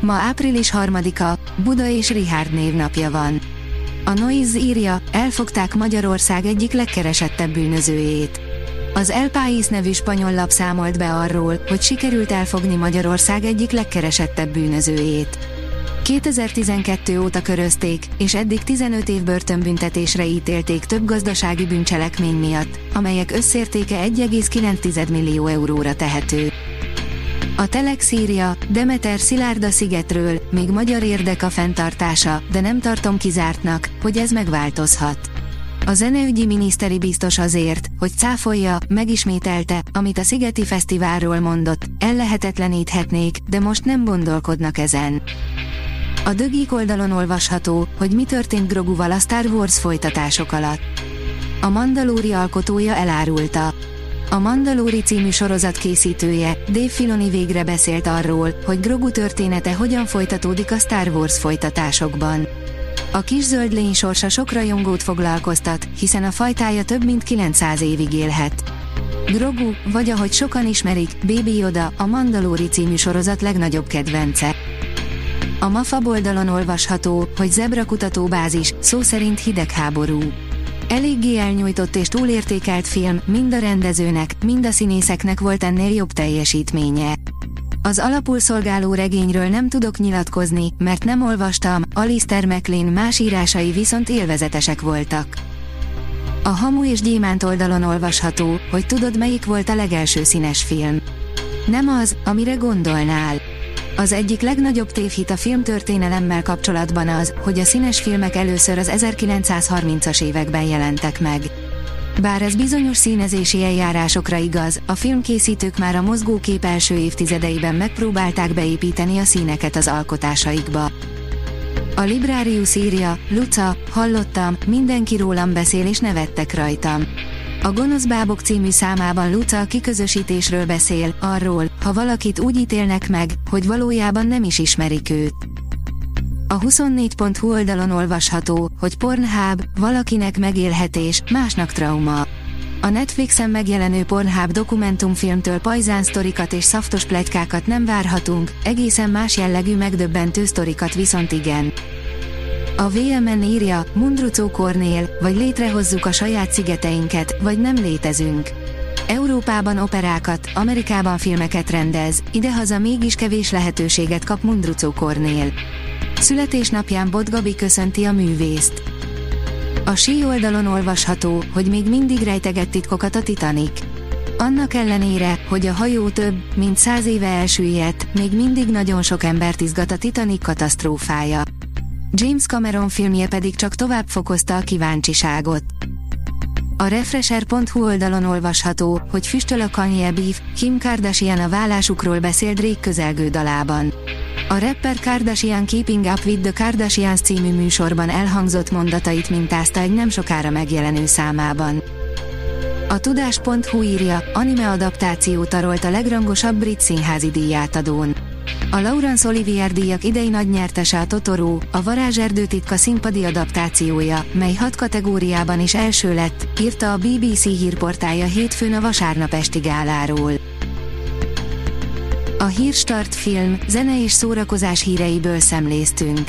Ma április 3-a, Buda és Rihárd névnapja van. A Noise írja, elfogták Magyarország egyik legkeresettebb bűnözőjét. Az El País nevű spanyol lap számolt be arról, hogy sikerült elfogni Magyarország egyik legkeresettebb bűnözőjét. 2012 óta körözték, és eddig 15 év börtönbüntetésre ítélték több gazdasági bűncselekmény miatt, amelyek összértéke 1,9 millió euróra tehető. A Telex írja, Demeter Szilárda szigetről, még magyar érdek a fenntartása, de nem tartom kizártnak, hogy ez megváltozhat. A zeneügyi miniszteri biztos azért, hogy cáfolja, megismételte, amit a Szigeti Fesztiválról mondott, ellehetetleníthetnék, de most nem gondolkodnak ezen. A dögik oldalon olvasható, hogy mi történt Groguval a Star Wars folytatások alatt. A Mandalóri alkotója elárulta. A Mandalori című sorozat készítője, Dave Filoni végre beszélt arról, hogy Grogu története hogyan folytatódik a Star Wars folytatásokban. A kis zöld lény sorsa sok rajongót foglalkoztat, hiszen a fajtája több mint 900 évig élhet. Grogu, vagy ahogy sokan ismerik, Baby Yoda, a Mandalori című sorozat legnagyobb kedvence. A MAFA oldalon olvasható, hogy Zebra kutatóbázis, szó szerint hidegháború. Eléggé elnyújtott és túlértékelt film, mind a rendezőnek, mind a színészeknek volt ennél jobb teljesítménye. Az alapul szolgáló regényről nem tudok nyilatkozni, mert nem olvastam, Alistair MacLean más írásai viszont élvezetesek voltak. A Hamu és Gyémánt oldalon olvasható, hogy tudod melyik volt a legelső színes film. Nem az, amire gondolnál. Az egyik legnagyobb tévhit a filmtörténelemmel kapcsolatban az, hogy a színes filmek először az 1930-as években jelentek meg. Bár ez bizonyos színezési eljárásokra igaz, a filmkészítők már a mozgókép első évtizedeiben megpróbálták beépíteni a színeket az alkotásaikba. A Librarius írja, Luca, hallottam, mindenki rólam beszél és nevettek rajtam. A Gonosz Bábok című számában Luca a kiközösítésről beszél, arról, ha valakit úgy ítélnek meg, hogy valójában nem is ismerik őt. A 24.hu oldalon olvasható, hogy Pornhub, valakinek megélhetés, másnak trauma. A Netflixen megjelenő Pornhub dokumentumfilmtől pajzán sztorikat és szaftos plegykákat nem várhatunk, egészen más jellegű megdöbbentő sztorikat viszont igen. A VMN írja, Mundrucó Kornél, vagy létrehozzuk a saját szigeteinket, vagy nem létezünk. Európában operákat, Amerikában filmeket rendez, idehaza mégis kevés lehetőséget kap Mundrucó Kornél. Születésnapján Bot Gabi köszönti a művészt. A sí oldalon olvasható, hogy még mindig rejtegett titkokat a Titanic. Annak ellenére, hogy a hajó több, mint száz éve elsüllyedt, még mindig nagyon sok embert izgat a Titanic katasztrófája. James Cameron filmje pedig csak tovább fokozta a kíváncsiságot. A Refresher.hu oldalon olvasható, hogy füstöl a Kanye Beef, Kim Kardashian a vállásukról beszél Drake közelgő dalában. A rapper Kardashian Keeping Up with the Kardashians című műsorban elhangzott mondatait mintázta egy nem sokára megjelenő számában. A tudás.hu írja, anime adaptáció tarolt a legrangosabb brit színházi díjátadón. A Laurence Olivier díjak idei nagy nyertese a Totoro, a Varázserdő titka színpadi adaptációja, mely hat kategóriában is első lett, írta a BBC hírportája hétfőn a vasárnap esti gáláról. A Hírstart film, zene és szórakozás híreiből szemléztünk.